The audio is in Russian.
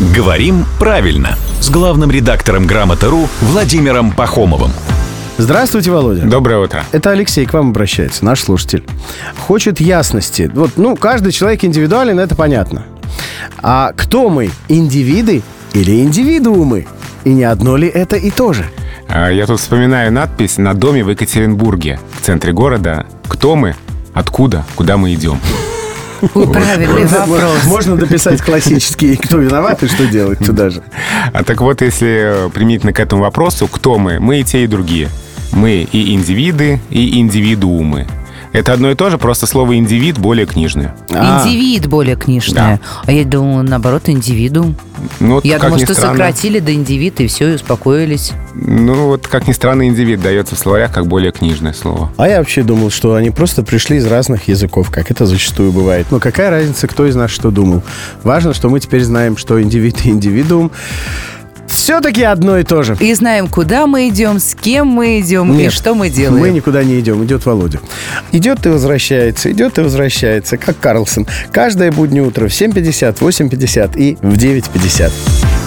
«Говорим правильно» с главным редактором «Грамоты.ру» Владимиром Пахомовым. Здравствуйте, Володя. Доброе утро. Это Алексей к вам обращается, наш слушатель. Хочет ясности. Вот, ну, каждый человек индивидуален, это понятно. А кто мы, индивиды или индивидуумы? И не одно ли это и то же? А, Я тут вспоминаю надпись на доме в Екатеринбурге, в центре города. Кто мы? Откуда? Куда мы идем? Правильный вопрос. Можно дописать классический «Кто виноват и что делать?» туда же. А так вот, если применительно к этому вопросу, кто мы? Мы и те, и другие. Мы и индивиды, и индивидуумы. Это одно и то же, просто слово «индивид» более книжное. А. Индивид более книжное. А я думала, наоборот, индивидуум. Ну, вот, Я думала, что странно- сократили до индивид, и все, и успокоились. Ну, вот, как ни странно, индивид дается в словарях как более книжное слово. А я вообще думал, что они просто пришли из разных языков, как это зачастую бывает. Ну, какая разница, кто из нас что думал? Важно, что мы теперь знаем, что индивид и индивидуум все-таки одно и то же. И знаем, куда мы идем, с кем мы идем и Нет, что мы делаем. Мы никуда не идем, идет Володя. Идет и возвращается, идет и возвращается, как Карлсон. Каждое буднее утро в 7.50, 8.50 и в 9.50.